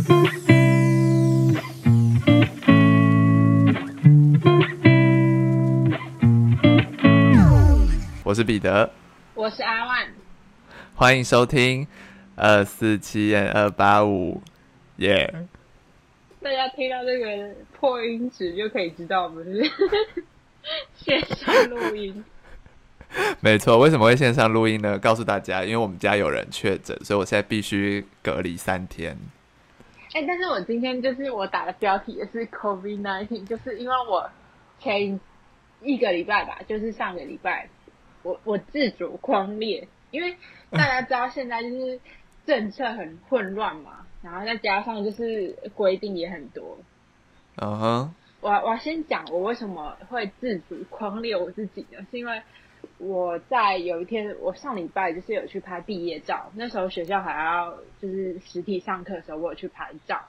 我是彼得，我是阿万，欢迎收听二四七二八五，耶！大家听到这个破音质就可以知道我们是 线上录音。没错，为什么会线上录音呢？告诉大家，因为我们家有人确诊，所以我现在必须隔离三天。哎，但是我今天就是我打的标题也是 COVID nineteen，就是因为我前一个礼拜吧，就是上个礼拜，我我自主狂烈，因为大家知道现在就是政策很混乱嘛，然后再加上就是规定也很多。嗯哼，我我先讲我为什么会自主狂烈我自己呢？是因为我在有一天，我上礼拜就是有去拍毕业照，那时候学校还要就是实体上课的时候，我有去拍照。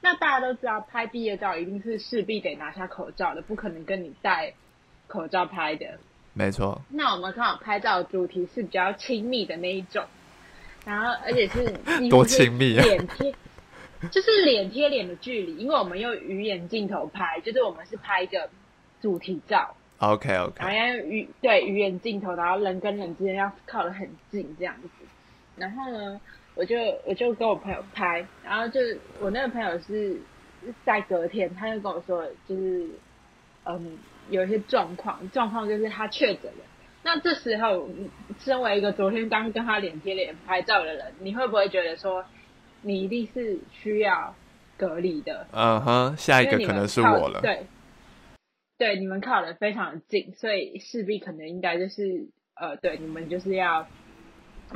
那大家都知道，拍毕业照一定是势必得拿下口罩的，不可能跟你戴口罩拍的。没错。那我们刚好拍照的主题是比较亲密的那一种，然后而且是多亲密啊，脸贴，就是脸贴脸的距离，因为我们用鱼眼镜头拍，就是我们是拍一个主题照。OK OK，然后要鱼对鱼眼镜头，然后人跟人之间要靠得很近这样子。然后呢，我就我就跟我朋友拍，然后就我那个朋友是在隔天，他就跟我说，就是嗯有一些状况，状况就是他确诊了。那这时候，身为一个昨天刚跟他脸贴脸拍照的人，你会不会觉得说，你一定是需要隔离的？嗯哼，下一个可能是我了。对。对，你们靠的非常的近，所以势必可能应该就是呃，对，你们就是要，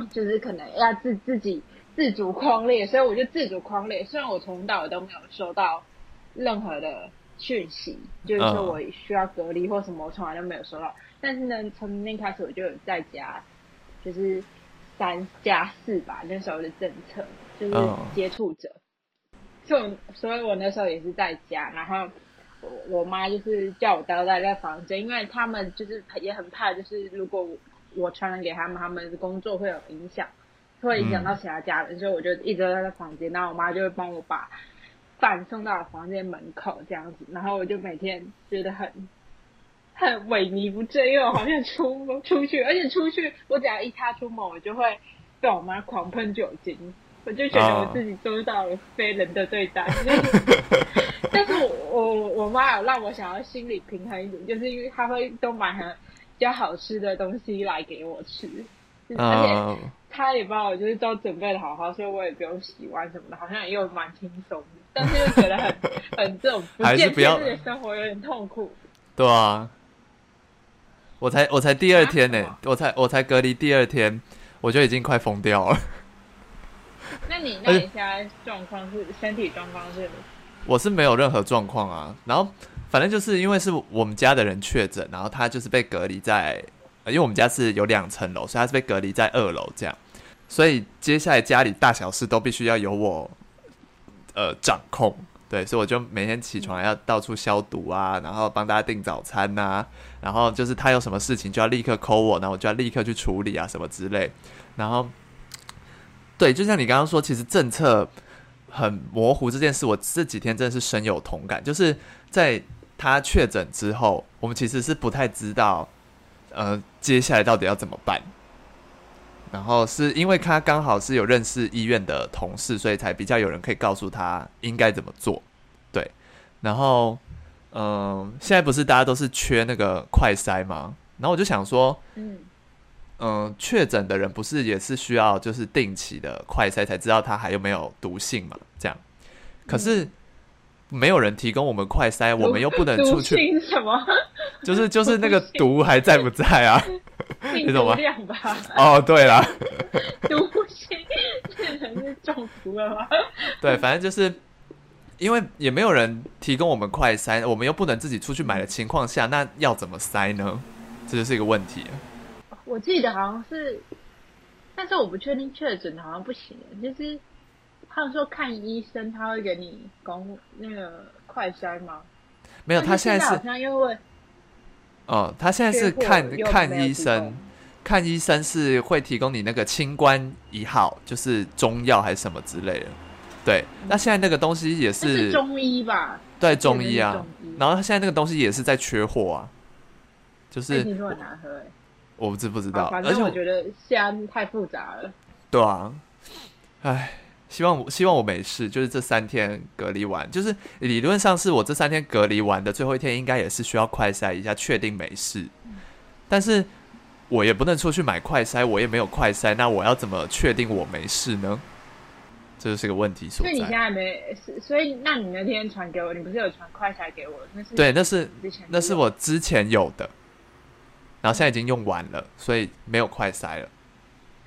就是可能要自自己自主框列，所以我就自主框列。虽然我从到尾都没有收到任何的讯息，就是说我需要隔离或什么，我从来都没有收到。但是呢，从明天开始我就有在家，就是三加四吧，那时候的政策就是接触者，所以所以我那时候也是在家，然后。我我妈就是叫我待在在房间，因为他们就是也很怕，就是如果我传染给他们，他们的工作会有影响，会影响到其他家人，所以我就一直待在房间。然后我妈就会帮我把饭送到房间门口这样子，然后我就每天觉得很很萎靡不振，因为我好像出出去，而且出去我只要一踏出门，我就会被我妈狂喷酒精，我就觉得我自己受到了非人的对待。我我妈有让我想要心理平衡一点，就是因为她会都买很比较好吃的东西来给我吃，而且她也帮我就是都准备的好好，所以我也不用洗碗什么的，好像也有蛮轻松的。但是又觉得很 很这种不健康的生活有点痛苦。对啊，我才我才第二天呢，我才我才隔离第二天，我就已经快疯掉了。那你那你现在状况是身体状况是？我是没有任何状况啊，然后反正就是因为是我们家的人确诊，然后他就是被隔离在，因为我们家是有两层楼，所以他是被隔离在二楼这样，所以接下来家里大小事都必须要由我呃掌控，对，所以我就每天起床要到处消毒啊，然后帮大家订早餐呐，然后就是他有什么事情就要立刻 call 我，然后我就要立刻去处理啊什么之类，然后对，就像你刚刚说，其实政策。很模糊这件事，我这几天真的是深有同感。就是在他确诊之后，我们其实是不太知道，呃，接下来到底要怎么办。然后是因为他刚好是有认识医院的同事，所以才比较有人可以告诉他应该怎么做。对，然后，嗯，现在不是大家都是缺那个快筛吗？然后我就想说，嗯。嗯，确诊的人不是也是需要就是定期的快筛才知道他还有没有毒性嘛？这样，可是没有人提供我们快筛，我们又不能出去。什么？就是就是那个毒还在不在啊？你懂吗？哦，对了，毒性变成是中毒了吗？对，反正就是因为也没有人提供我们快筛，我们又不能自己出去买的情况下，那要怎么筛呢？这就是一个问题。我记得好像是，但是我不确定确诊好像不行，就是他们说看医生他会给你公那个快筛吗？没有，他现在是好像因为哦，他现在是看看医生，看医生是会提供你那个清关一号，就是中药还是什么之类的。对，那现在那个东西也是是中医吧？对中中医啊然后现在那个东西也是在缺货啊，就是喝哎。我不知不知道，反而且我正我觉得西安太复杂了。对啊，唉，希望我希望我没事，就是这三天隔离完，就是理论上是我这三天隔离完的最后一天，应该也是需要快筛一下，确定没事。但是我也不能出去买快筛，我也没有快筛，那我要怎么确定我没事呢？这就是个问题所所以你现在。没，所以那你那天传给我，你不是有传快筛给我？那是对，那是之前那是我之前有的，然后现在已经用完了，所以没有快筛了。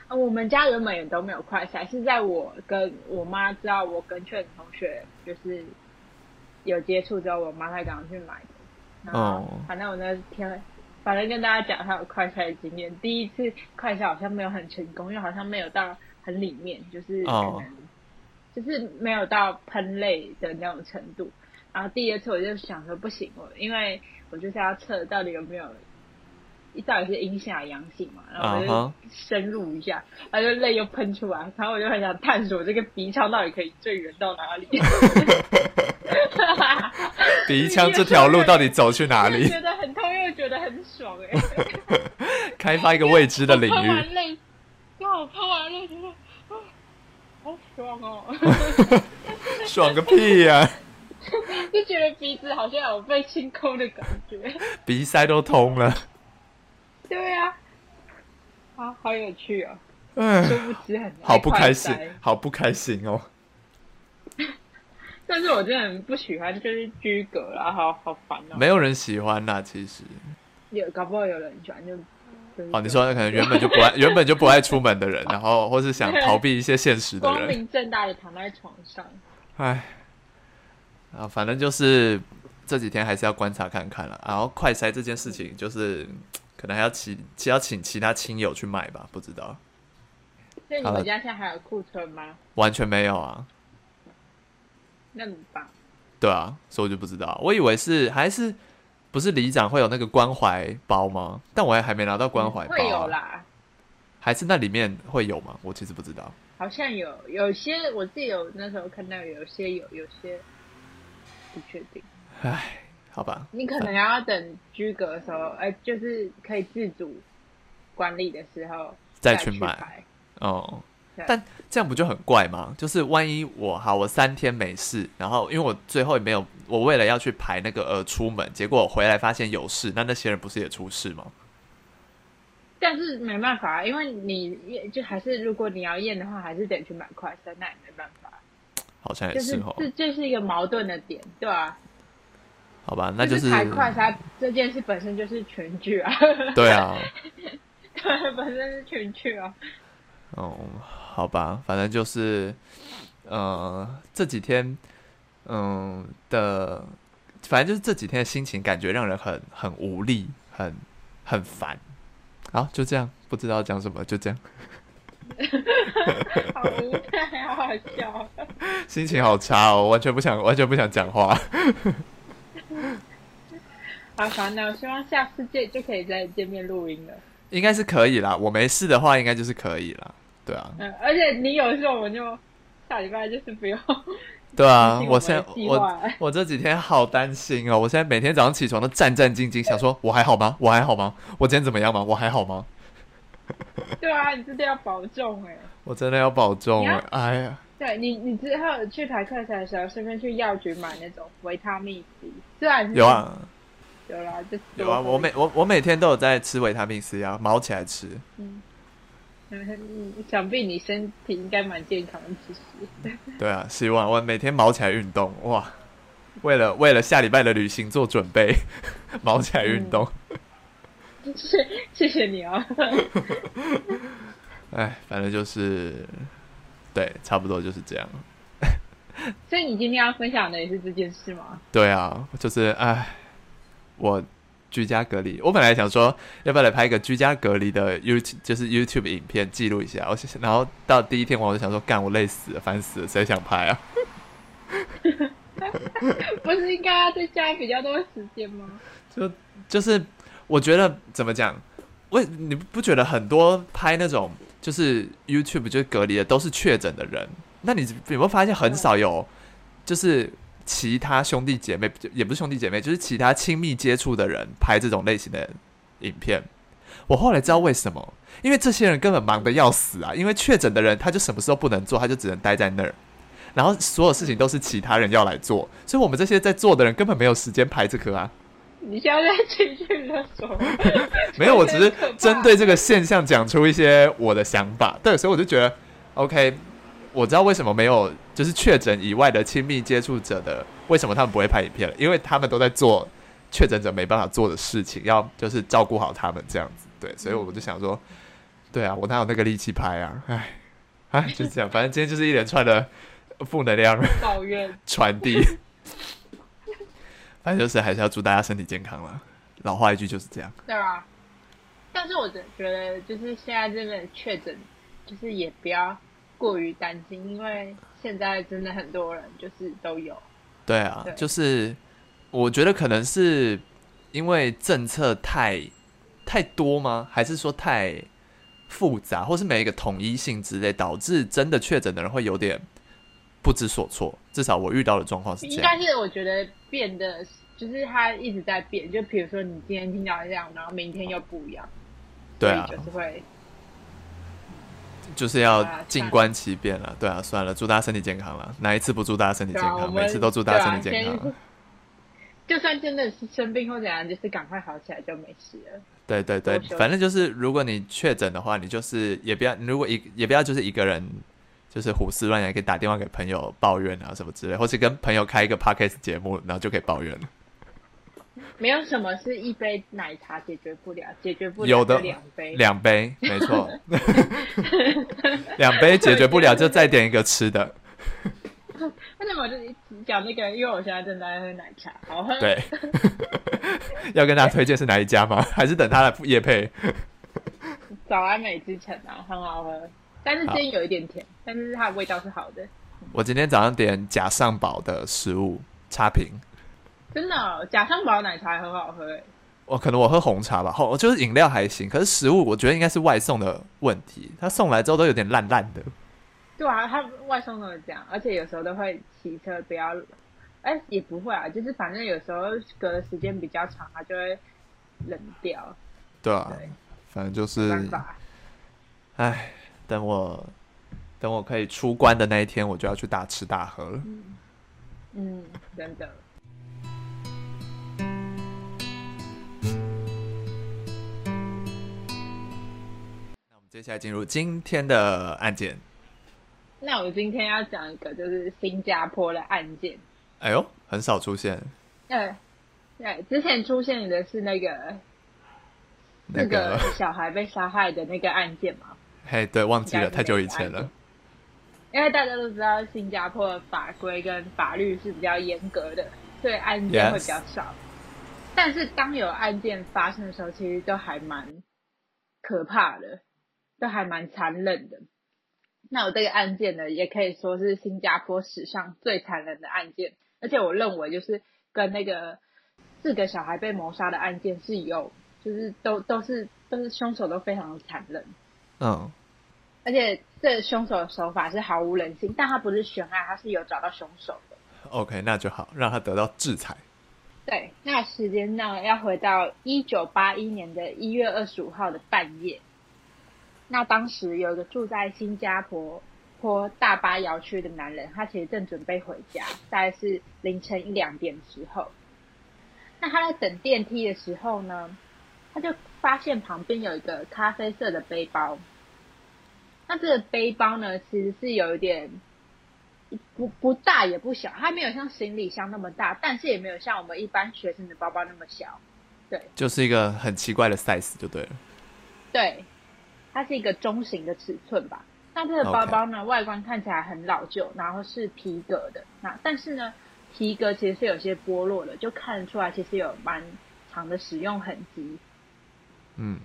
啊我们家原本也都没有快筛，是在我跟我妈知道我跟确诊同学就是有接触之后，我妈才赶快去买的。然后哦反正我那天，反正跟大家讲她有快筛的经验，第一次快筛好像没有很成功，因为好像没有到很里面，就是可能、哦就是没有到喷泪的那种程度。然后第二次我就想说不行，我因为我就是要测到底有没有，到底是阴性还是阳性嘛，然后我就深入一下，然后就泪又喷出来，然后我就很想探索这个鼻腔到底可以最远到哪里。鼻腔这条路到底走去哪里？觉得很痛又觉得很爽哎、开发一个未知的领域喷域。完泪，刚好喷完泪觉得，啊好爽哦，爽个屁呀、就觉得鼻子好像有被清空的感觉。鼻塞都通了。对呀、啊，好好有趣哦，嗯，殊不知很好不开心好不开心哦。但是我真的很不喜欢，就是居隔啦，好好烦哦。没有人喜欢啦，其实。有，搞不好有人喜欢就。就是哦，你说可能原本就不爱，原本就不爱出门的人，然后或是想逃避一些现实的光人，明正大的躺在床上，唉，啊，反正就是这几天还是要观察看看了。然后快筛这件事情，就是可能还要其其要请其他亲友去买吧，不知道，所以你们家现在还有库存吗？完全没有啊。那么棒。对啊，所以我就不知道，我以为是还是不是里长会有那个关怀包吗？但我还还没拿到关怀包、会有啊，啦，还是那里面会有吗？我其实不知道。好像有，有些我自己有那时候看到有些有，有些不确定。唉，好吧，你可能要等居格的时候，哎、就是可以自主管理的时候再去买排。哦对。但这样不就很怪吗？就是万一我好，我三天没事，然后因为我最后也没有，我为了要去排那个而出门，结果我回来发现有事，那那些人不是也出事吗？但是没办法，因为你验就还是如果你要验的话，还是得去买快筛，那也没办法。好像也是是哦，这这是一个矛盾的点，对吧、好吧，那就是排快筛这件事本身就是全剧啊，对啊，对，本身是全剧啊。哦，好吧，反正就是，呃，这几天，嗯、的，反正就是这几天的心情，感觉让人很很无力，很很烦。好，就这样，不知道讲什么，就这样，好无奈，好好笑。心情好差哦，完全不想，完全不想讲话。好烦恼，希望下次见就可以再见面录音了。应该是可以啦，我没事的话，应该就是可以啦。对啊，嗯，而且你有事，我们就下礼拜就是不用。对啊 我现在我我这几天好担心哦，我现在每天早上起床都战战兢兢，想说我还好吗？我还好吗？我今天怎么样吗？我还好吗？对啊，你真的要保重哎、我真的要保重！哎呀，对你，你之后去排课程的时候，顺便去药局买那种维他命 C。虽然有，啊有啦，就有啊，我每我我每天都有在吃维他命 C 啊，毛起来吃。嗯，嗯 想必你身体应该蛮健康的，其实。对啊，希望我每天毛起来运动哇，为了为了下礼拜的旅行做准备，毛起来运动。谢 谢谢你啊。哎，反正就是，对，差不多就是这样。所以你今天要分享的也是这件事吗？对啊，就是哎，我居家隔离，我本来想说要不要来拍一个居家隔离的 YouTube，就是 YouTube 影片记录一下。我然后到第一天我就想说，干我累死了，烦死了，谁想拍啊？不是应该要在家比较多时间吗？就就是我觉得怎么讲，为你不觉得很多拍那种就是 YouTube 就是隔离的都是确诊的人，那你有没有发现很少有就是其他兄弟姐妹，也不是兄弟姐妹，就是其他亲密接触的人拍这种类型的影片？我后来知道为什么，因为这些人根本忙得要死啊！因为确诊的人他就什么时候不能做，他就只能待在那儿，然后所有事情都是其他人要来做，所以我们这些在做的人根本没有时间拍这个啊。你现在在情绪勒索？没有，我只是 针对这个现象讲出一些我的想法。对，所以我就觉得，OK，我知道为什么没有就是确诊以外的亲密接触者的，为什么他们不会拍影片了？因为他们都在做确诊者没办法做的事情，要就是照顾好他们这样子。对，所以我就想说，对啊，我哪有那个力气拍啊？哎，哎，就这样，反正今天就是一连串的负能量抱怨传递。反正就是还是要祝大家身体健康了。老话一句就是这样。对啊，但是我觉觉得就是现在这个确诊，就是也不要过于担心，因为现在真的很多人就是都有。对啊，就是我觉得可能是因为政策太太多吗？还是说太复杂，或是没一个统一性之类，导致真的确诊的人会有点。不知所措，至少我遇到的状况是这样。应该是我觉得变得，就是它一直在变。就比如说，你今天听到这样，然后明天又不一样。对啊，就是会，就是要静观其变了。对啊，算了，祝大家身体健康了。哪一次不祝大家身体健康？每次都祝大家身体健康。就算真的是生病或怎样，就是赶快好起来就没事了。对对对，反正就是，如果你确诊的话，你就是也不要，如果一也不要就是一个人。就是胡思乱想，可以打电话给朋友抱怨啊，什么之类，或是跟朋友开一个 podcast 节目，然后就可以抱怨了。没有什么是一杯奶茶解决不了，解决不了有的两杯，两杯没错，两杯解决不了就再点一个吃的。为什么就讲那个？因为我现在正在喝奶茶，好喝。对，要跟大家推荐是哪一家吗？还是等他的夜配？早安美之城啊，很好喝。但是今天有一点甜，但是它的味道是好的。我今天早上点假上堡的食物，差评。真的，假上堡奶茶很好喝诶。我可能我喝红茶吧，好就是饮料还行，可是食物我觉得应该是外送的问题，他送来之后都有点烂烂的。对啊，他外送都是这样，而且有时候都会骑车不要，哎也不会啊，就是反正有时候隔的时间比较长，它就会冷掉。对啊，反正就是。办法。唉。等我等我可以出关的那一天，我就要去大吃大喝了。嗯，真的。接下来进入今天的案件。那我今天要讲一个，就是新加坡的案件。哎呦，很少出现。对，对，之前出现的是那个那个小孩被杀害的那个案件嘛。嘿，对，忘记了，太久以前了。因为大家都知道，新加坡的法规跟法律是比较严格的，所以案件会比较少。但是当有案件发生的时候，其实都还蛮可怕的，都还蛮残忍的。那我这个案件呢，也可以说是新加坡史上最残忍的案件，而且我认为就是跟那个四个小孩被谋杀的案件是有，就是都都是都是凶手都非常的残忍。嗯，而且这凶手的手法是毫无人性，但他不是悬案，他是有找到凶手的。OK，那就好，让他得到制裁。对，那时间呢要回到一九八一年的一月二十五号的半夜。那当时有一个住在新加坡坡大巴窑区的男人，他其实正准备回家，大概是凌晨一两点时候。那他在等电梯的时候呢？他就发现旁边有一个咖啡色的背包，那这个背包呢，其实是有一点不不大也不小，它没有像行李箱那么大，但是也没有像我们一般学生的包包那么小，对，就是一个很奇怪的 size 就对了。对，它是一个中型的尺寸吧。那这个包包呢，外观看起来很老旧，然后是皮革的，那但是呢，皮革其实是有些剥落的，就看得出来其实有蛮长的使用痕迹。嗯，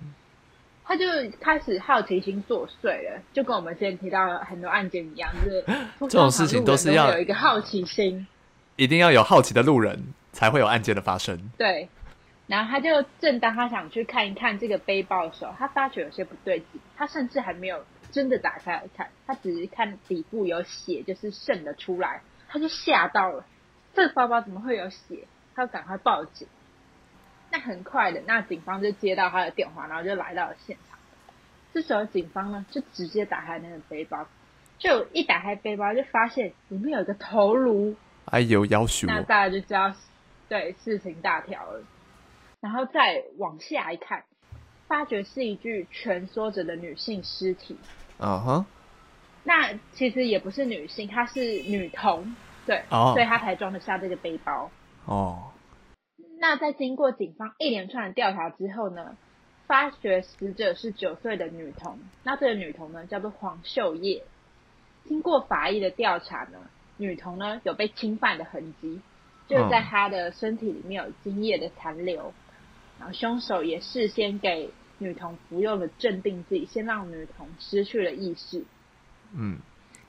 他就开始好奇心作祟了，就跟我们之前提到很多案件一样，就是 这种事情都是要有一个好奇心，一定要有好奇的路人才会有案件的发生。对，然后他就正当他想去看一看这个背包的时候，他发觉有些不对劲，他甚至还没有真的打开来看，他只是看底部有血，就是渗的出来，他就吓到了，这个包包怎么会有血？他赶快报警。那很快的，那警方就接到他的电话，然后就来到了现场。这时候警方呢，就直接打开那个背包，就一打开背包，就发现里面有一个头颅。哎呦，要求那大家就知道，对，事情大条了。然后再往下一看，发觉是一具蜷缩着的女性尸体。嗯哼。那其实也不是女性，她是女童，对，所以她才装得下这个背包。哦。那在经过警方一连串的调查之后呢，发觉死者是九岁的女童。那这个女童呢，叫做黄秀叶。经过法医的调查呢，女童呢有被侵犯的痕迹，就在她的身体里面有精液的残留。然后凶手也事先给女童服用了镇定剂，先让女童失去了意识。嗯。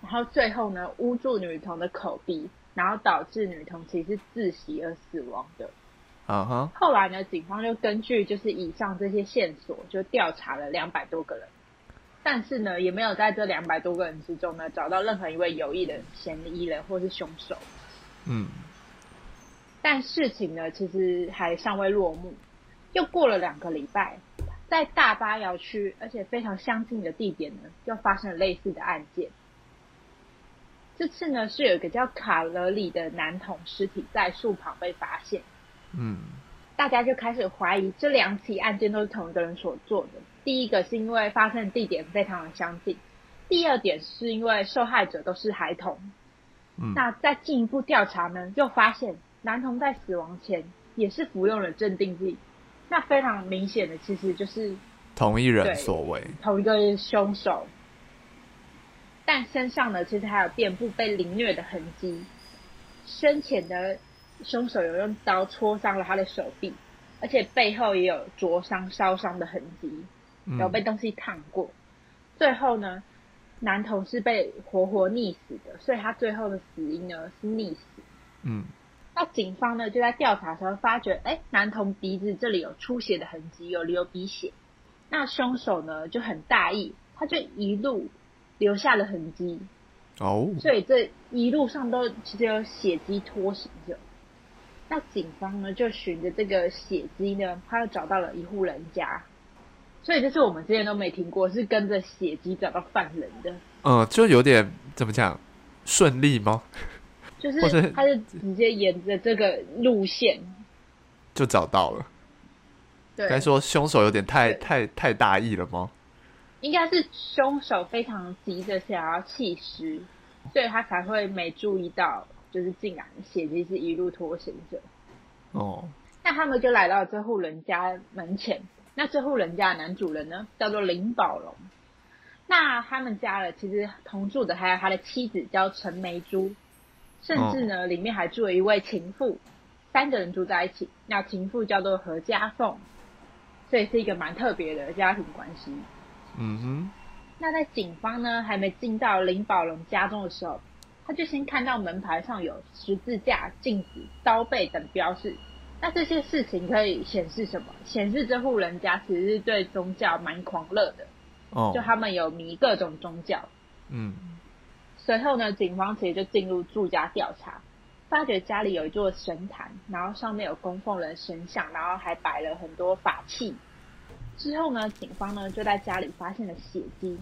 然后最后呢，捂住女童的口鼻，然后导致女童其实窒息而死亡的。啊哈！后来呢，警方就根据就是以上这些线索，就调查了两百多个人，但是呢，也没有在这两百多个人之中呢，找到任何一位有意的嫌疑人或是凶手。嗯。但事情呢，其实还尚未落幕。又过了两个礼拜，在大巴窑区，而且非常相近的地点呢，又发生了类似的案件。这次呢，是有一个叫卡勒里的男童尸体在树旁被发现。嗯，大家就开始怀疑这两起案件都是同一个人所做的。第一个是因为发生的地点非常的相近，第二点是因为受害者都是孩童。嗯，那再进一步调查呢，又发现男童在死亡前也是服用了镇定剂。那非常明显的，其实就是同一人所为，同一个凶手。但身上呢，其实还有遍布被凌虐的痕迹，生前的。凶手有用刀戳伤了他的手臂，而且背后也有灼伤、烧伤的痕迹，有被东西烫过。最后呢，男童是被活活溺死的，所以他最后的死因呢是溺死。嗯，那警方呢就在调查时候发觉，哎，男童鼻子这里有出血的痕迹，有流鼻血。那凶手呢就很大意，他就一路留下了痕迹。哦，所以这一路上都其实有血迹拖行着。那警方呢，就循着这个血迹呢，他又找到了一户人家，所以这是我们之前都没听过，是跟着血迹找到犯人的。嗯，就有点怎么讲，顺利吗？就是他就直接沿着这个路线就找到了。对，该说凶手有点太太太大意了吗？应该是凶手非常急着想要弃尸，所以他才会没注意到。就是竟然血迹是一路拖行着，哦，那他们就来到这户人家门前。那这户人家的男主人呢，叫做林宝龙。那他们家的其实同住的还有他的妻子叫陈梅珠，甚至呢里面还住了一位情妇，三个人住在一起。那情妇叫做何家凤，所以是一个蛮特别的家庭关系。嗯哼。那在警方呢还没进到林宝龙家中的时候。他就先看到门牌上有十字架、镜子、刀背等标示，那这些事情可以显示什么？显示这户人家其实是对宗教蛮狂热的，哦，就他们有迷各种宗教。嗯，随后呢，警方其实就进入住家调查，发觉家里有一座神坛，然后上面有供奉人神像，然后还摆了很多法器。之后呢，警方呢就在家里发现了血迹。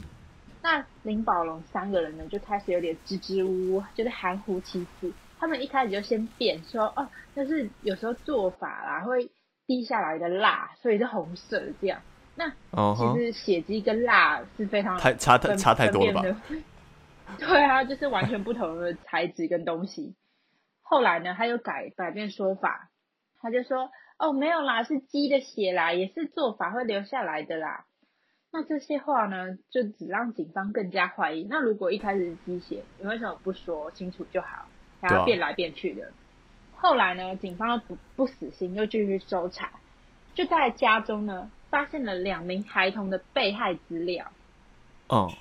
那林宝龙三个人呢，就开始有点支支吾吾，就是含糊其辞。他们一开始就先辩说：“哦，那是有时候做法啦，会滴下来的蜡，所以是红色的这样。”那其实血迹跟蜡是非常太差太差太多了吧？对啊，就是完全不同的材质跟东西。后来呢，他又改改变说法，他就说：“哦，没有啦，是鸡的血啦，也是做法会留下来的啦。”那这些话呢，就只让警方更加怀疑。那如果一开始是鸡血，你为什么不说清楚就好？还要变来变去的。后来呢，警方不不死心，又继续搜查，就在家中呢，发现了两名孩童的被害资料。哦。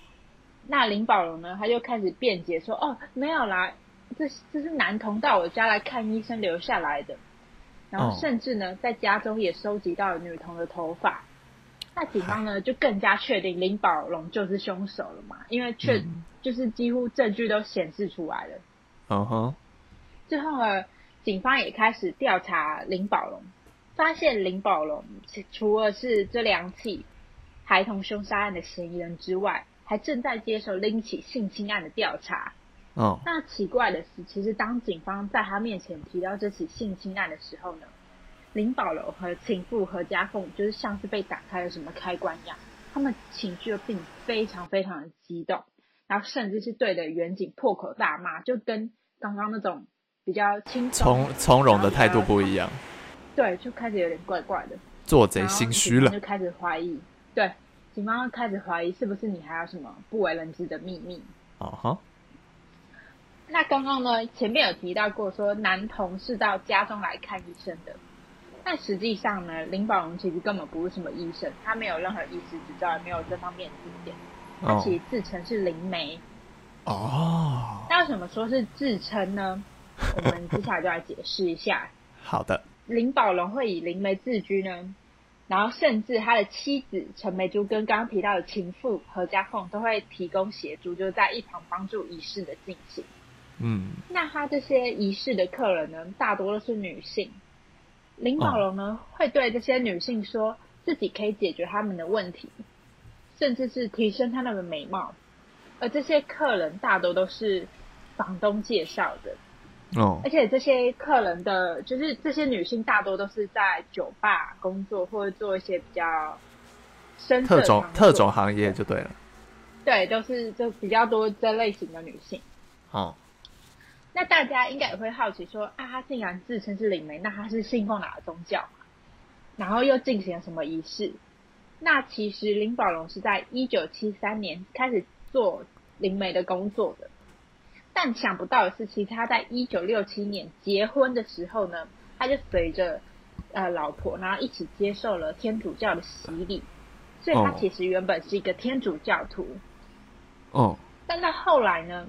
那林宝荣呢，他就开始辩解说：“哦，没有啦，这这是男童到我家来看医生留下来的。”然后甚至呢，在家中也收集到了女童的头发。那警方呢就更加确定林宝龙就是凶手了嘛，因为确、嗯就是几乎证据都显示出来了。嗯哼，最后呢，警方也开始调查林宝龙，发现林宝龙其除了是这两起孩童凶杀案的嫌疑人之外，还正在接受另一起性侵案的调查。哦那奇怪的是，其实当警方在他面前提到这起性侵案的时候呢，林宝楼和情妇何家凤就是像是被打开了什么开关一样，他们情绪并非常非常的激动，然后甚至是对着远景破口大骂，就跟刚刚那种比较轻松从从容的态度不一样，对，就开始有点怪怪的，做贼心虚了就。开始怀疑，对，警方就开始怀疑是不是你还有什么不为人知的秘密。哦哈，那刚刚呢，前面有提到过说男童是到家中来看医生的，但实际上呢，林宝龙其实根本不是什么医生，他没有任何医师执照，也没有这方面的经验，他哦其实自称是灵媒。哦，那为什么说是自称呢？我们接下来就来解释一下，好的，林宝龙会以灵媒自居呢，然后甚至他的妻子陈梅珠跟刚刚提到的情妇何家凤都会提供协助，就是在一旁帮助仪式的进行。嗯那他这些仪式的客人呢，大多都是女性。林宝龙呢，会对这些女性说自己可以解决他们的问题，甚至是提升他们的美貌。而这些客人大多都是房东介绍的，哦而且这些客人的，就是这些女性大多都是在酒吧工作，或者做一些比较深色特种特种行业就对了。对，都是就比较多这类型的女性。哦，那大家应该也会好奇说，啊，她竟然自称是灵媒，那她是信奉哪个宗教嘛？然后又进行了什么仪式？那其实林宝龙是在一九七三年开始做灵媒的工作的，但想不到的是，其实他在一九六七年结婚的时候呢，他就随着呃老婆，然后一起接受了天主教的洗礼，所以他哦。其实原本是一个天主教徒。哦，但到后来呢，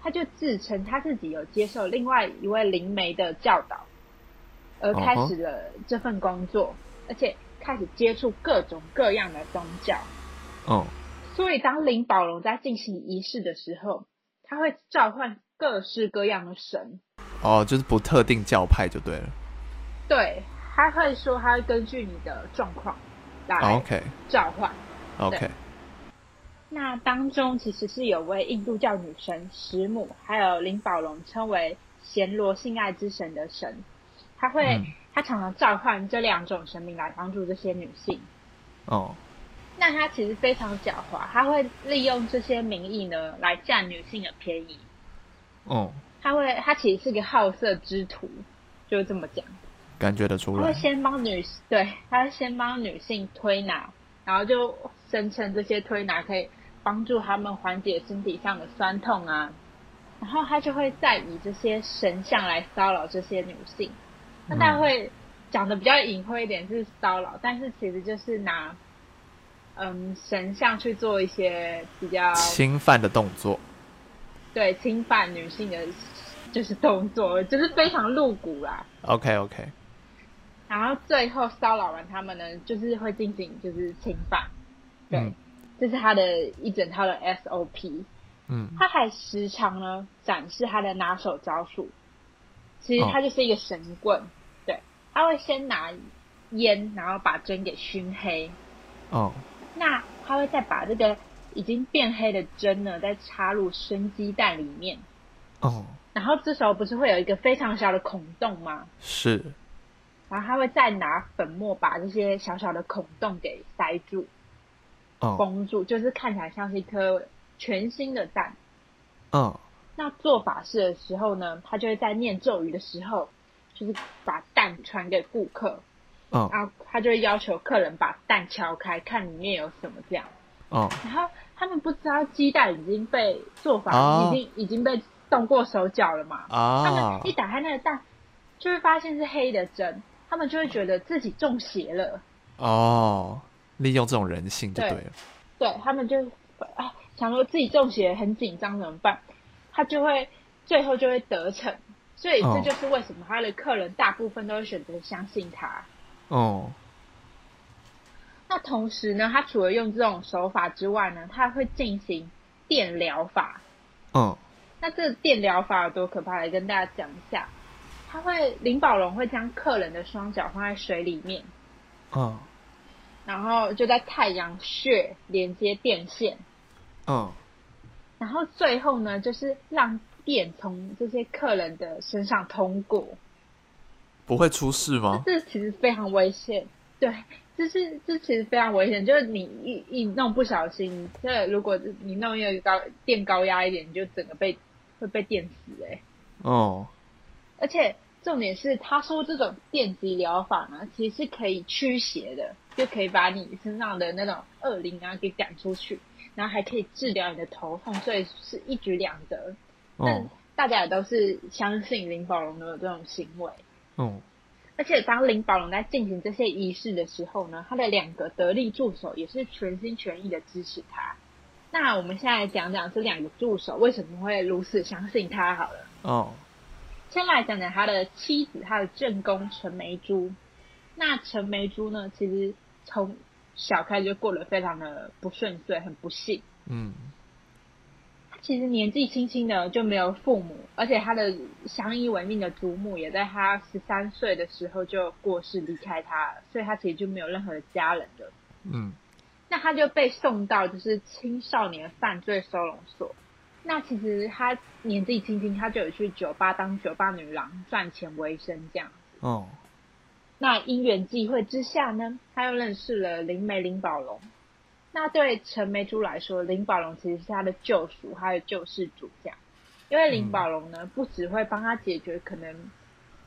他就自称他自己有接受另外一位灵媒的教导，而开始了这份工作，而且开始接触各种各样的宗教。哦，所以当林宝龙在进行仪式的时候，他会召唤各式各样的神。哦，就是不特定教派就对了。对，他会说他会根据你的状况来哦 OK 召唤。OK，那当中其实是有位印度教女神石母，还有林宝龙称为贤罗性爱之神的神，他会、嗯他常常召唤这两种神明来帮助这些女性。哦，那他其实非常狡猾，他会利用这些名义呢来占女性的便宜。哦，他会，他其实是个好色之徒，就是这么讲。感觉得出来。他会先帮女，对，他会先帮女性推拿，然后就声称这些推拿可以帮助他们缓解身体上的酸痛啊，然后他就会再以这些神像来骚扰这些女性。那他会讲的比较隐晦一点是骚扰，但是其实就是拿嗯神像去做一些比较侵犯的动作。对侵犯女性的，就是动作，就是非常露骨啦。OK OK，然后最后骚扰完他们呢，就是会进行就是侵犯，对，嗯。这是他的一整套的 SOP。嗯，他还时常呢展示他的拿手招数，其实哦他就是一个神棍，对，他会先拿烟，然后把针给熏黑，哦，那他会再把这个已经变黑的针呢，再插入生鸡蛋里面，哦，然后这时候不是会有一个非常小的孔洞吗？是，然后他会再拿粉末把这些小小的孔洞给塞住、哦，封住，就是看起来像是一颗全新的蛋。嗯，那做法事的时候呢，他就会在念咒语的时候，就是把蛋传给顾客，嗯，然后他就会要求客人把蛋敲开，看里面有什么这样。哦，然后他们不知道鸡蛋已经被做法哦已经、已经被动过手脚了嘛，啊他啊们一打开那个蛋，就会发现是黑的针，他们就会觉得自己中邪了。哦，利用这种人性就对对了。对他们就啊想说自己中邪很紧张怎么办？他就会最后就会得逞，所以哦这就是为什么他的客人大部分都会选择相信他。哦，那同时呢，他除了用这种手法之外呢，他会进行电疗法。哦，那这个电疗法有多可怕？来跟大家讲一下。他会林宝龙会将客人的双脚放在水里面，哦，然后就在太阳穴连接电线，哦，然后最后呢，就是让电从这些客人的身上通过。不会出事吗？这其实非常危险，对，这是这其实非常危险，就是你一一弄不小心，这如果你弄一个高电高压一点，你就整个被会被电死哎。哦。而且重点是，他说这种电击疗法呢，其实是可以驱邪的，就可以把你身上的那种恶灵啊给赶出去，然后还可以治疗你的头痛，所以是一举两得。但大家也都是相信林宝龙的这种行为。嗯。而且当林宝龙在进行这些仪式的时候呢，他的两个得力助手也是全心全意的支持他。那我们现在讲讲这两个助手为什么会如此相信他好了。哦。先来讲讲他的妻子，他的正宫陈梅珠。那陈梅珠呢，其实从小开始就过得非常的不顺遂，很不幸。嗯。他其实年纪轻轻的就没有父母，而且他的相依为命的祖母也在他十三岁的时候就过世离开他，所以他其实就没有任何的家人的。嗯。那他就被送到就是青少年犯罪收容所。那其实他年纪轻轻，他就有去酒吧当酒吧女郎赚钱为生这样子。哦。那因缘际会之下呢，他又认识了林梅林宝龙。那对陈梅珠来说，林宝龙其实是他的救赎，还有救世主这样。因为林宝龙呢，不只会帮他解决可能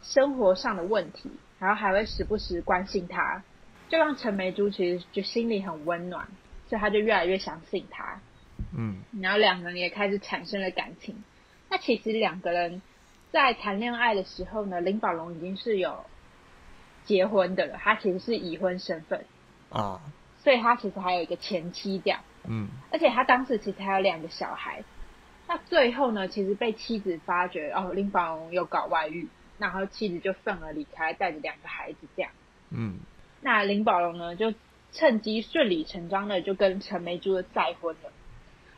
生活上的问题，然后还会时不时关心他，就让陈梅珠其实就心里很温暖，所以他就越来越相信他。嗯，然后两个人也开始产生了感情。那其实两个人在谈恋爱的时候呢，林宝龙已经是有结婚的了，他其实是已婚身份啊，所以他其实还有一个前妻这样。嗯，而且他当时其实还有两个小孩。那最后呢，其实被妻子发觉哦，林宝龙又搞外遇，然后妻子就愤而离开，带着两个孩子这样。嗯，那林宝龙呢，就趁机顺理成章的就跟陈梅珠的再婚了。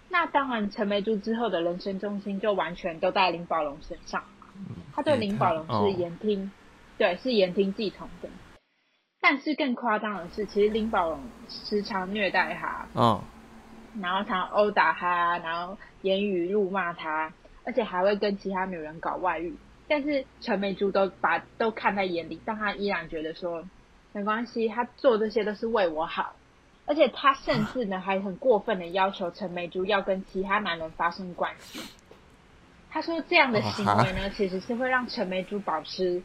那当然，陈梅珠之后的人生重心就完全都在林宝龙身上。他对林宝龙是言听，对，是言听计从的。但是更夸张的是，其实林宝龙时常虐待他，嗯，然后常殴打他，然后言语辱骂他，而且还会跟其他女人搞外遇。但是陈梅珠都把都看在眼里，但他依然觉得说没关系，他做这些都是为我好。而且他甚至呢，还很过分的要求陈梅珠要跟其他男人发生关系。他说这样的行为呢，其实是会让陈梅珠保持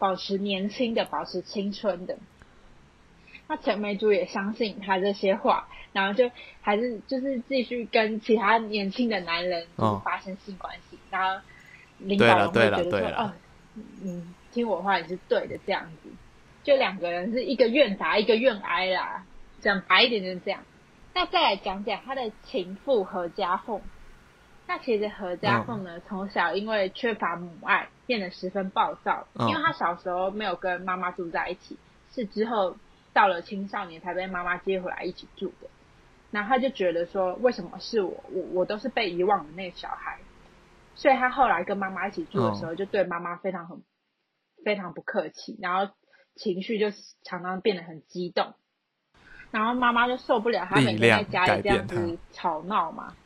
保持年轻的，保持青春的。那陈梅珠也相信他这些话，然后就还是就是继续跟其他年轻的男人发生性关系。然后林宝龙会觉得说：“哦，嗯，听我话也是对的。”这样子，就两个人是一个愿打一个愿挨啦。讲白一点就是这样，那再来讲讲他的情妇何家凤。那其实何家凤呢，从小因为缺乏母爱，变得十分暴躁。因为他小时候没有跟妈妈住在一起，是之后到了青少年才被妈妈接回来一起住的。然后他就觉得说，为什么是我？我我都是被遗忘的那个小孩。所以他后来跟妈妈一起住的时候，就对妈妈非常很非常不客气，然后情绪就常常变得很激动。然后妈妈就受不了他每天在家里这样子吵闹嘛，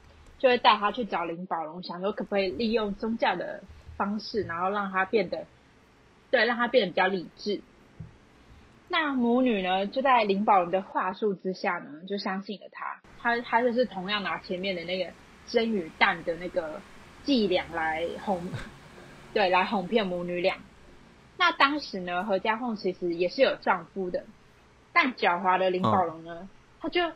就会带他去找林宝龙，想说可不可以利用宗教的方式，然后让他变得，对，让他变得比较理智。那母女呢，就在林宝龙的话术之下呢，就相信了他。他他就是同样拿前面的那个真与蛋的那个伎俩来哄，对，来哄骗母女俩。那当时呢，何家凤其实也是有丈夫的。但狡猾的林宝龙呢，他就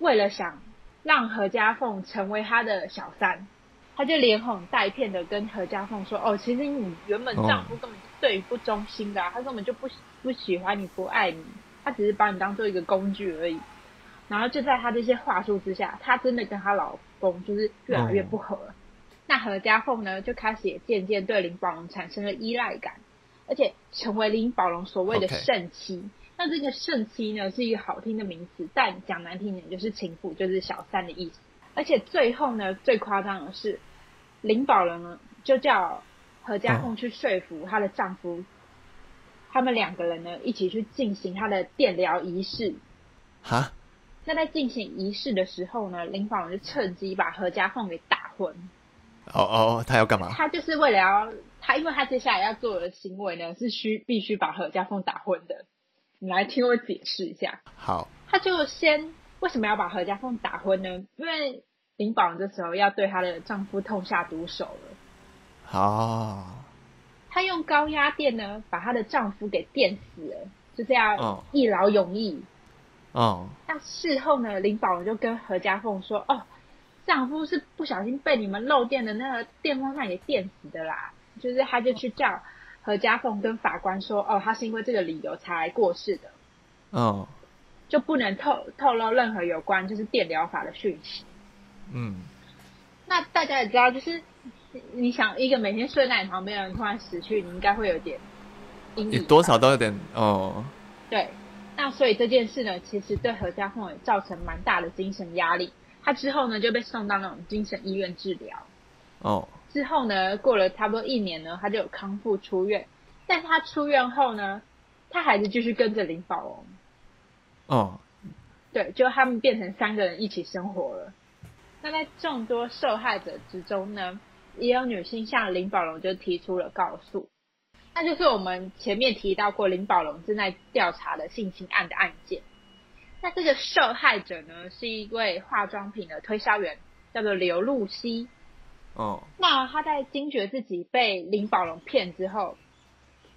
为了想让何家凤成为他的小三，他就连哄带骗的跟何家凤说：“哦，其实你原本丈夫根本对你不忠心的，他根本就不不喜欢你，不爱你，他只是把你当做一个工具而已。”然后就在他这些话术之下，他真的跟他老公就是越来越不和。那何家凤呢，就开始也渐渐对林宝龙产生了依赖感，而且成为林宝龙所谓的圣妻。那这个圣妻呢是一个好听的名词，但讲难听点就是情妇，就是小三的意思。而且最后呢，最夸张的是林宝人呢就叫何家凤去说服她的丈夫，他们两个人呢一起去进行他的电疗仪式。哈？那在进行仪式的时候呢，林宝人就趁机把何家凤给打昏。哦哦，他要干嘛？他就是为了要他，因为他接下来要做的行为呢是需必须把何家凤打昏的。你来听我解释一下。好，他就先为什么要把何家凤打昏呢？因为林宝这时候要对她的丈夫痛下毒手了。好，她用高压电呢把她的丈夫给电死了，就是要一劳永逸。哦。那事后呢，林宝就跟何家凤说：“哦，丈夫是不小心被你们漏电的那个电风扇给电死的啦。”就是她就去叫。何家凤跟法官说：“哦，他是因为这个理由才过世的，哦，就不能透透露任何有关就是电疗法的讯息。”嗯，那大家也知道，就是你想一个每天睡在你旁边的人突然死去，你应该会有点阴影，多少都有点哦。对，那所以这件事呢，其实对何家凤也造成蛮大的精神压力。他之后呢就被送到那种精神医院治疗。哦。之后呢，过了差不多一年呢，他就有康复出院。但他出院后呢，他还是继续跟着林宝龙。哦，对，就他们变成三个人一起生活了。那在众多受害者之中呢，也有女性向林宝龙就提出了告诉，那就是我们前面提到过林宝龙正在调查的性侵案的案件。那这个受害者呢，是一位化妆品的推销员，叫做刘露西。哦，那他在惊觉自己被林宝龙骗之后，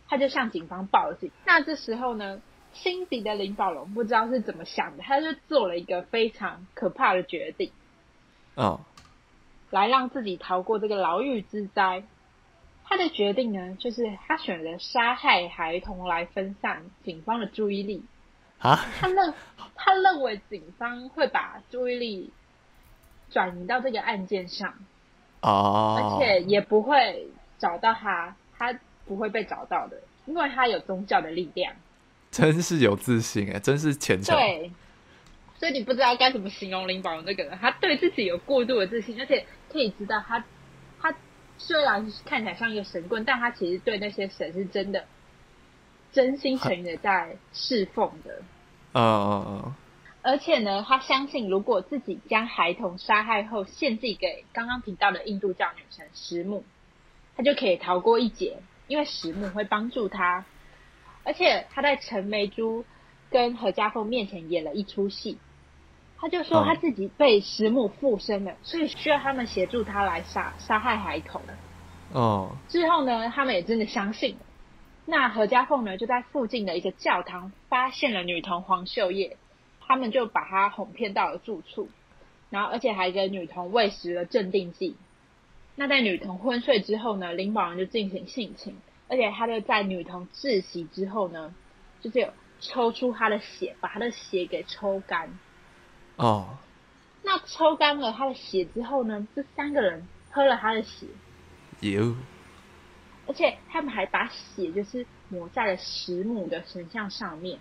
他就向警方报警。那这时候呢，心底的林宝龙不知道是怎么想的，他就做了一个非常可怕的决定，哦，来让自己逃过这个牢狱之灾。他的决定呢，就是他选择杀害孩童来分散警方的注意力。啊？他认他认为警方会把注意力转移到这个案件上。哦，而且也不会找到他，他不会被找到的，因为他有宗教的力量。真是有自信哎，真是虔诚。对，所以你不知道该怎么形容林宝荣这个人，他对自己有过度的自信，而且可以知道他，他虽然看起来像一个神棍，但他其实对那些神是真的真心诚意的在侍奉的。嗯嗯嗯。而且呢，他相信如果自己将孩童杀害后献祭给刚刚提到的印度教女神石木，他就可以逃过一劫，因为石木会帮助他。而且他在陈梅珠跟何家凤面前演了一出戏，他就说他自己被石木附身了，所以需要他们协助他来杀杀害孩童。哦，之后呢，他们也真的相信了。那何家凤呢，就在附近的一个教堂发现了女童黄秀叶。他们就把他哄骗到了住处，然后而且还给女童喂食了镇定剂。那在女童昏睡之后呢，林宝人就进行性侵，而且他就在女童窒息之后呢，就是有抽出她的血，把她的血给抽干。哦。那抽干了她的血之后呢，这三个人喝了她的血。有。而且他们还把血就是抹在了石母的神像上面。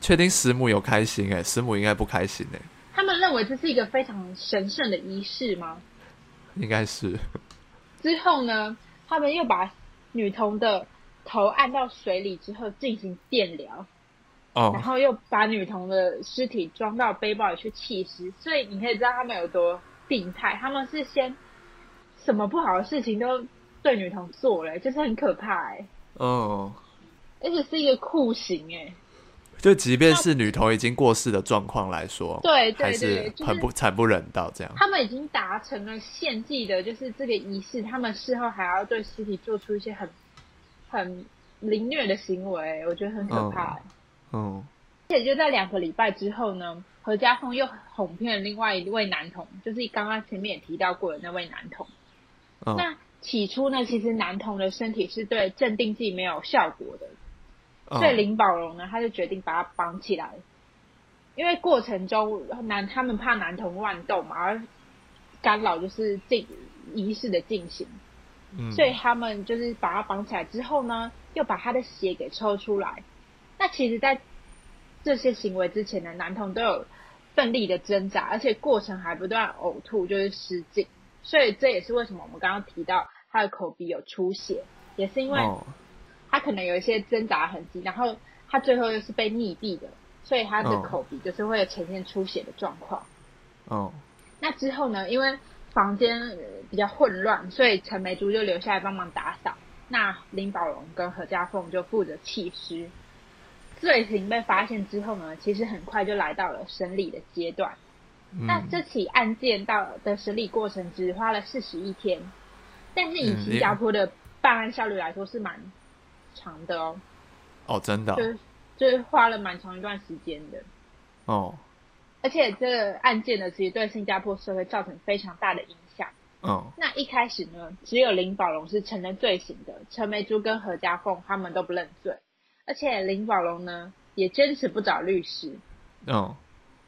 确定石母有开心哎？石母应该不开心哎。他们认为这是一个非常神圣的仪式吗？应该是。之后呢，他们又把女童的头按到水里之后进行电疗。哦。然后又把女童的尸体装到背包里去弃尸。所以你可以知道他们有多病态。他们是先什么不好的事情都。对女童做了，就是很可怕哎。嗯，而且是一个酷刑哎。就即便是女童已经过世的状况来说，对对对，很不惨不忍睹这样。他们已经达成了献祭的，就是这个仪式，他们事后还要对尸体做出一些很很凌虐的行为，我觉得很可怕。嗯。而且就在两个礼拜之后呢，何家凤又哄骗了另外一位男童，就是刚刚前面也提到过的那位男童。那。起初呢，其实男童的身体是对镇定剂没有效果的，所以林宝荣呢，他就决定把他绑起来，因为过程中男他们怕男童乱动嘛，而干扰就是进仪式的进行，所以他们就是把他绑起来之后呢，又把他的血给抽出来。那其实，在这些行为之前呢，男童都有奋力的挣扎，而且过程还不断呕吐，就是失禁。所以这也是为什么我们刚刚提到他的口鼻有出血，也是因为他可能有一些挣扎痕迹，然后他最后又是被溺毙的，所以他的口鼻就是会呈现出血的状况。哦，那之后呢？因为房间比较混乱，所以陈梅珠就留下来帮忙打扫。那林宝荣跟何家凤就负责弃尸。罪行被发现之后呢，其实很快就来到了审理的阶段。那这起案件到的审理过程只花了四十一天，但是以新加坡的办案效率来说是蛮长的哦。哦，真的，就是就是花了蛮长一段时间的。哦，而且这个案件呢，其实对新加坡社会造成非常大的影响。嗯，那一开始呢，只有林宝龙是承认罪行的，陈梅珠跟何家凤他们都不认罪，而且林宝龙呢也坚持不找律师。嗯，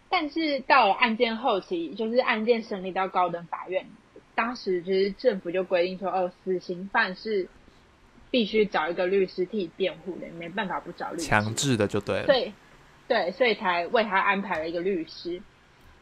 但是到了案件后期，就是案件审理到高等法院，当时就是政府就规定说，哦，死刑犯是必须找一个律师替辩护的，没办法不找律师，强制的就对了。对，对，所以才为他安排了一个律师。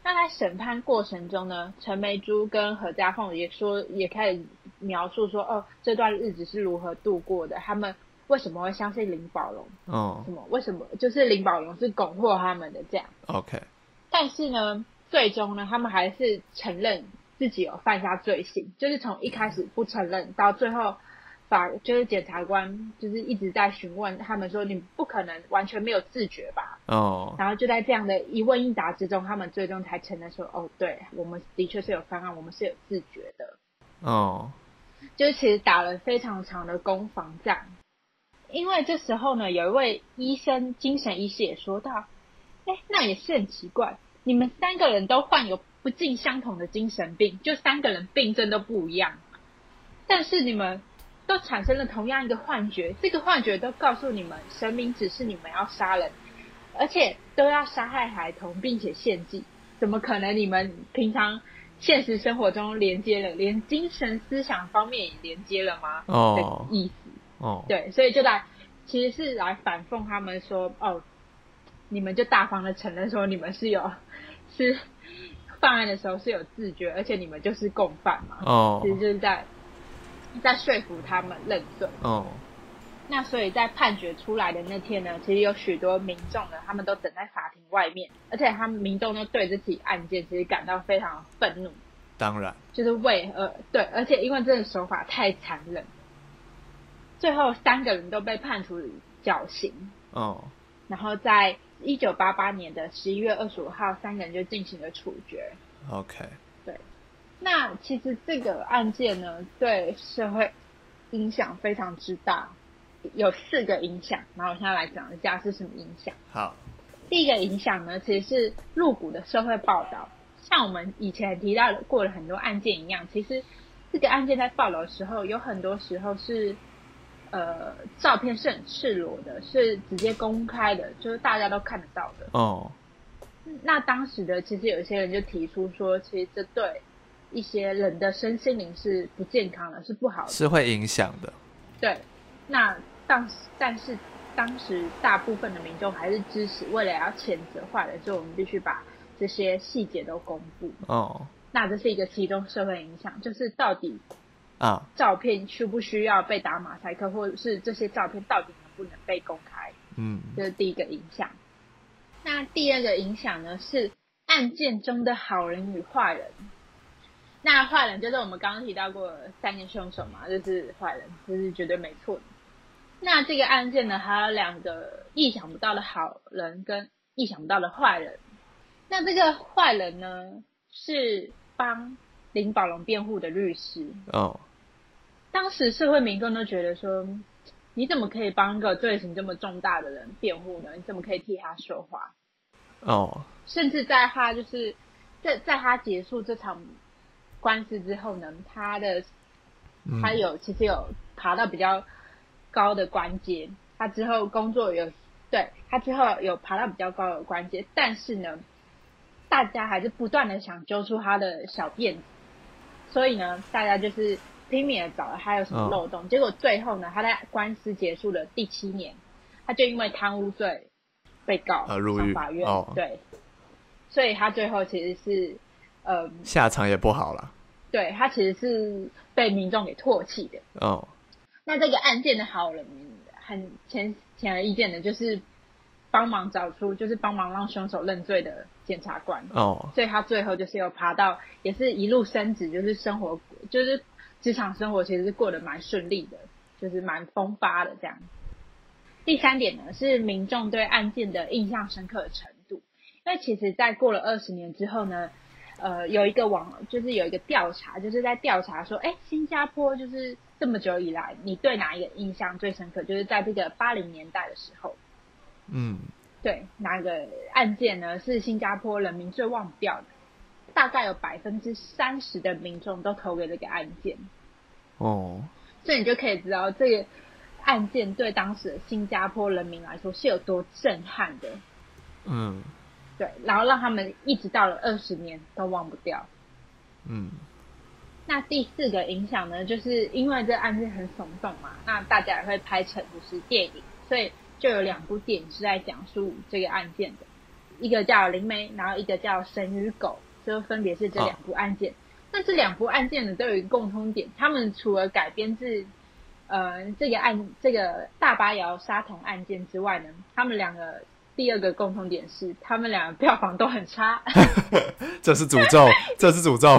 那在审判过程中呢，陈梅珠跟何家凤也说，也开始描述说，哦，这段日子是如何度过的，他们为什么会相信林宝龙？哦，什么？为什么？就是林宝龙是蛊惑他们的这样。OK。但是呢，最终呢，他们还是承认自己有犯下罪行，就是从一开始不承认，到最后。法就是检察官，就是一直在询问他们说：“你不可能完全没有自觉吧？”哦。然后就在这样的一问一答之中，他们最终才承认说：“哦，对，我们的确是有方案，我们是有自觉的。”哦。就是其实打了非常长的攻防战，因为这时候呢，有一位医生，精神医师也说到：“哎，那也是很奇怪，你们三个人都患有不尽相同的精神病，就三个人病症都不一样，但是你们。”都产生了同样一个幻觉，这个幻觉都告诉你们，神明指示你们要杀人，而且都要杀害孩童，并且献祭，怎么可能你们平常现实生活中连接了，连精神思想方面也连接了吗？哦，意思。哦，对，所以就来其实是来反讽他们说，哦，你们就大方的承认说你们是有 是犯案的时候是有自觉，而且你们就是共犯嘛，哦，其实就是在。在说服他们认罪。哦，那所以在判决出来的那天呢，其实有许多民众呢，他们都等在法庭外面，而且他们民众呢对这起案件其实感到非常愤怒。当然，就是为呃对，而且因为这个手法太残忍，最后三个人都被判处绞刑。哦，然后在一九八八年的十一月二十五号，三个人就进行了处决。OK。那其实这个案件呢，对社会影响非常之大，有四个影响。然后我现在来讲一下是什么影响。好，第一个影响呢，其实是入股的社会报道。像我们以前提到过了很多案件一样，其实这个案件在报道的时候，有很多时候是呃照片是很赤裸的，是直接公开的，就是大家都看得到的。哦。那当时的其实有些人就提出说，其实这对。一些人的身心灵是不健康的，是不好的，是会影响的。对，那当但是当时大部分的民众还是支持，为了要谴责坏人，所以我们必须把这些细节都公布。哦，那这是一个其中社会影响，就是到底啊，照片需不需要被打马赛克，或者是这些照片到底能不能被公开？嗯，这是第一个影响。那第二个影响呢，是案件中的好人与坏人。那坏人就是我们刚刚提到过三个凶手嘛，就是坏人，这是绝对没错的。那这个案件呢，还有两个意想不到的好人跟意想不到的坏人。那这个坏人呢，是帮林宝龙辩护的律师。哦。当时社会民众都觉得说，你怎么可以帮一个罪行这么重大的人辩护呢？你怎么可以替他说话？哦。甚至在他就是在在他结束这场。官司之后呢，他的他有其实有爬到比较高的关阶，他之后工作有对他之后有爬到比较高的关阶，但是呢，大家还是不断的想揪出他的小辫子，所以呢，大家就是拼命的找他有什么漏洞，结果最后呢，他在官司结束的第七年，他就因为贪污罪被告上法院，哦。对，所以他最后其实是，呃，下场也不好了。对他其实是被民众给唾弃的。哦，那这个案件的好人很显显而易见的就是帮忙找出，就是帮忙让凶手认罪的检察官。哦，所以他最后就是有爬到，也是一路升职，就是生活，就是职场生活其实是过得蛮顺利的，就是蛮风发的这样。第三点呢是民众对案件的印象深刻的程度，因为其实，在过了二十年之后呢，呃，有一个网就是有一个调查，就是在调查说，哎，新加坡就是这么久以来，你对哪一个印象最深刻？就是在这个八零年代的时候，嗯，对哪个案件呢是新加坡人民最忘不掉的？大概有百分之三十的民众都投给这个案件，哦，所以你就可以知道这个案件对当时的新加坡人民来说是有多震撼的。嗯对，然后让他们一直到了二十年都忘不掉。嗯，那第四个影响呢，就是因为这案件很耸动嘛，那大家也会拍成就是电影，所以就有两部电影是在讲述这个案件的，一个叫《灵媒》，然后一个叫《神与狗》，就分别是这两部案件。那这两部案件呢，都有一个共通点，他们除了改编自呃这个案这个大巴窑杀童案件之外呢，他们两个第二个共同点是，他们两个票房都很差。这是诅咒，这是诅咒。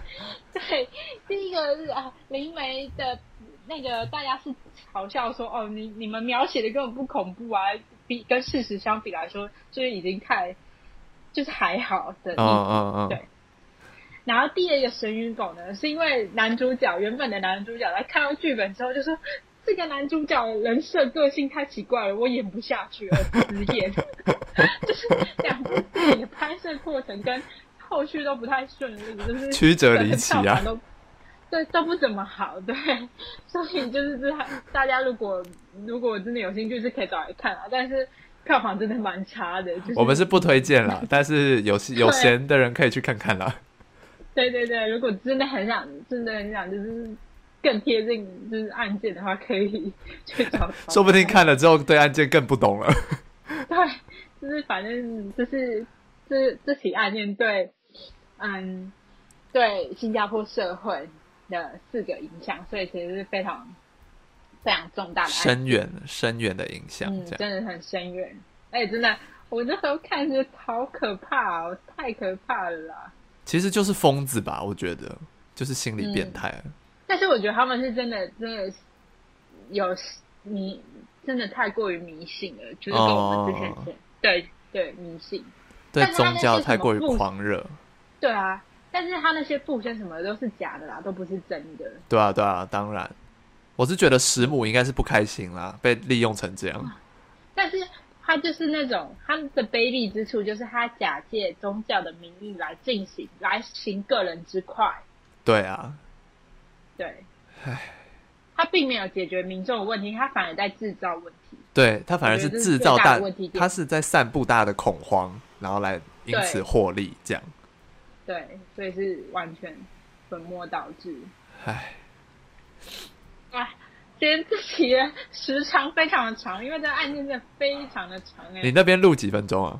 对，第一个是啊，灵媒的那个大家是嘲笑说，哦，你你们描写的根本不恐怖啊，比跟事实相比来说，就是已经太就是还好的。嗯嗯嗯，对。然后第二个神与狗呢，是因为男主角原本的男主角在看到剧本之后就说，这个男主角人设个性太奇怪了，我演不下去了，直演。就是两部电影的拍摄过程跟后续都不太顺利，就是 曲折离奇啊都对都不怎么好，对，所以就是这大家如果如果真的有兴趣是可以找来看啊，但是票房真的蛮差的，就是我们是不推荐啦，但是有有对闲的人可以去看看啦。对对对，如果真的很想，真的很想，就是更贴近就是案件的话，可以去找。说不定看了之后对案件更不懂了。对，就是反正就是这这起案件对，嗯，对新加坡社会的四个影响，所以其实是非常非常重大的，深远深远的影响。真的很深远。哎、真的，我那时候看就好可怕哦，太可怕了啦。其实就是疯子吧，我觉得就是心理变态。但是我觉得他们是真的，真的有迷，真的太过于迷信了，就是跟我们之前是、对对迷信，对宗教太过于狂热。对啊。但是他那些布身什么的都是假的啦，都不是真的。对啊，对啊，当然，我是觉得石母应该是不开心啦，被利用成这样。但是他就是那种他的卑鄙之处，就是他假借宗教的名义来进行来行个人之快。对啊，对，他并没有解决民众的问题，他反而在制造问题。对他反而是制造大最大的问题，他是在散布大家的恐慌，然后来因此对获利，这样。对，所以是完全本末倒置。唉，啊，今天这期的时长非常的长，因为这个案件真的非常的长哎、你那边录几分钟啊？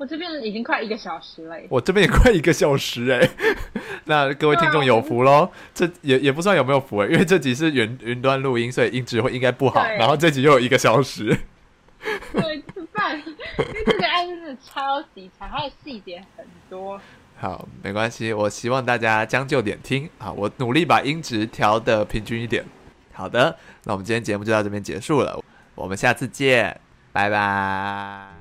我这边已经快一个小时了、欸。我这边也快一个小时哎、那各位听众有福喽，这也也不知道有没有福哎、因为这集是云云端录音，所以音质会应该不好。然后这集又有一个小时，对，怎么办？因为这个案件真的超级长，它的细节很多。好，没关系，我希望大家将就点听啊，我努力把音质调的平均一点。好的，那我们今天节目就到这边结束了，我们下次见，拜拜。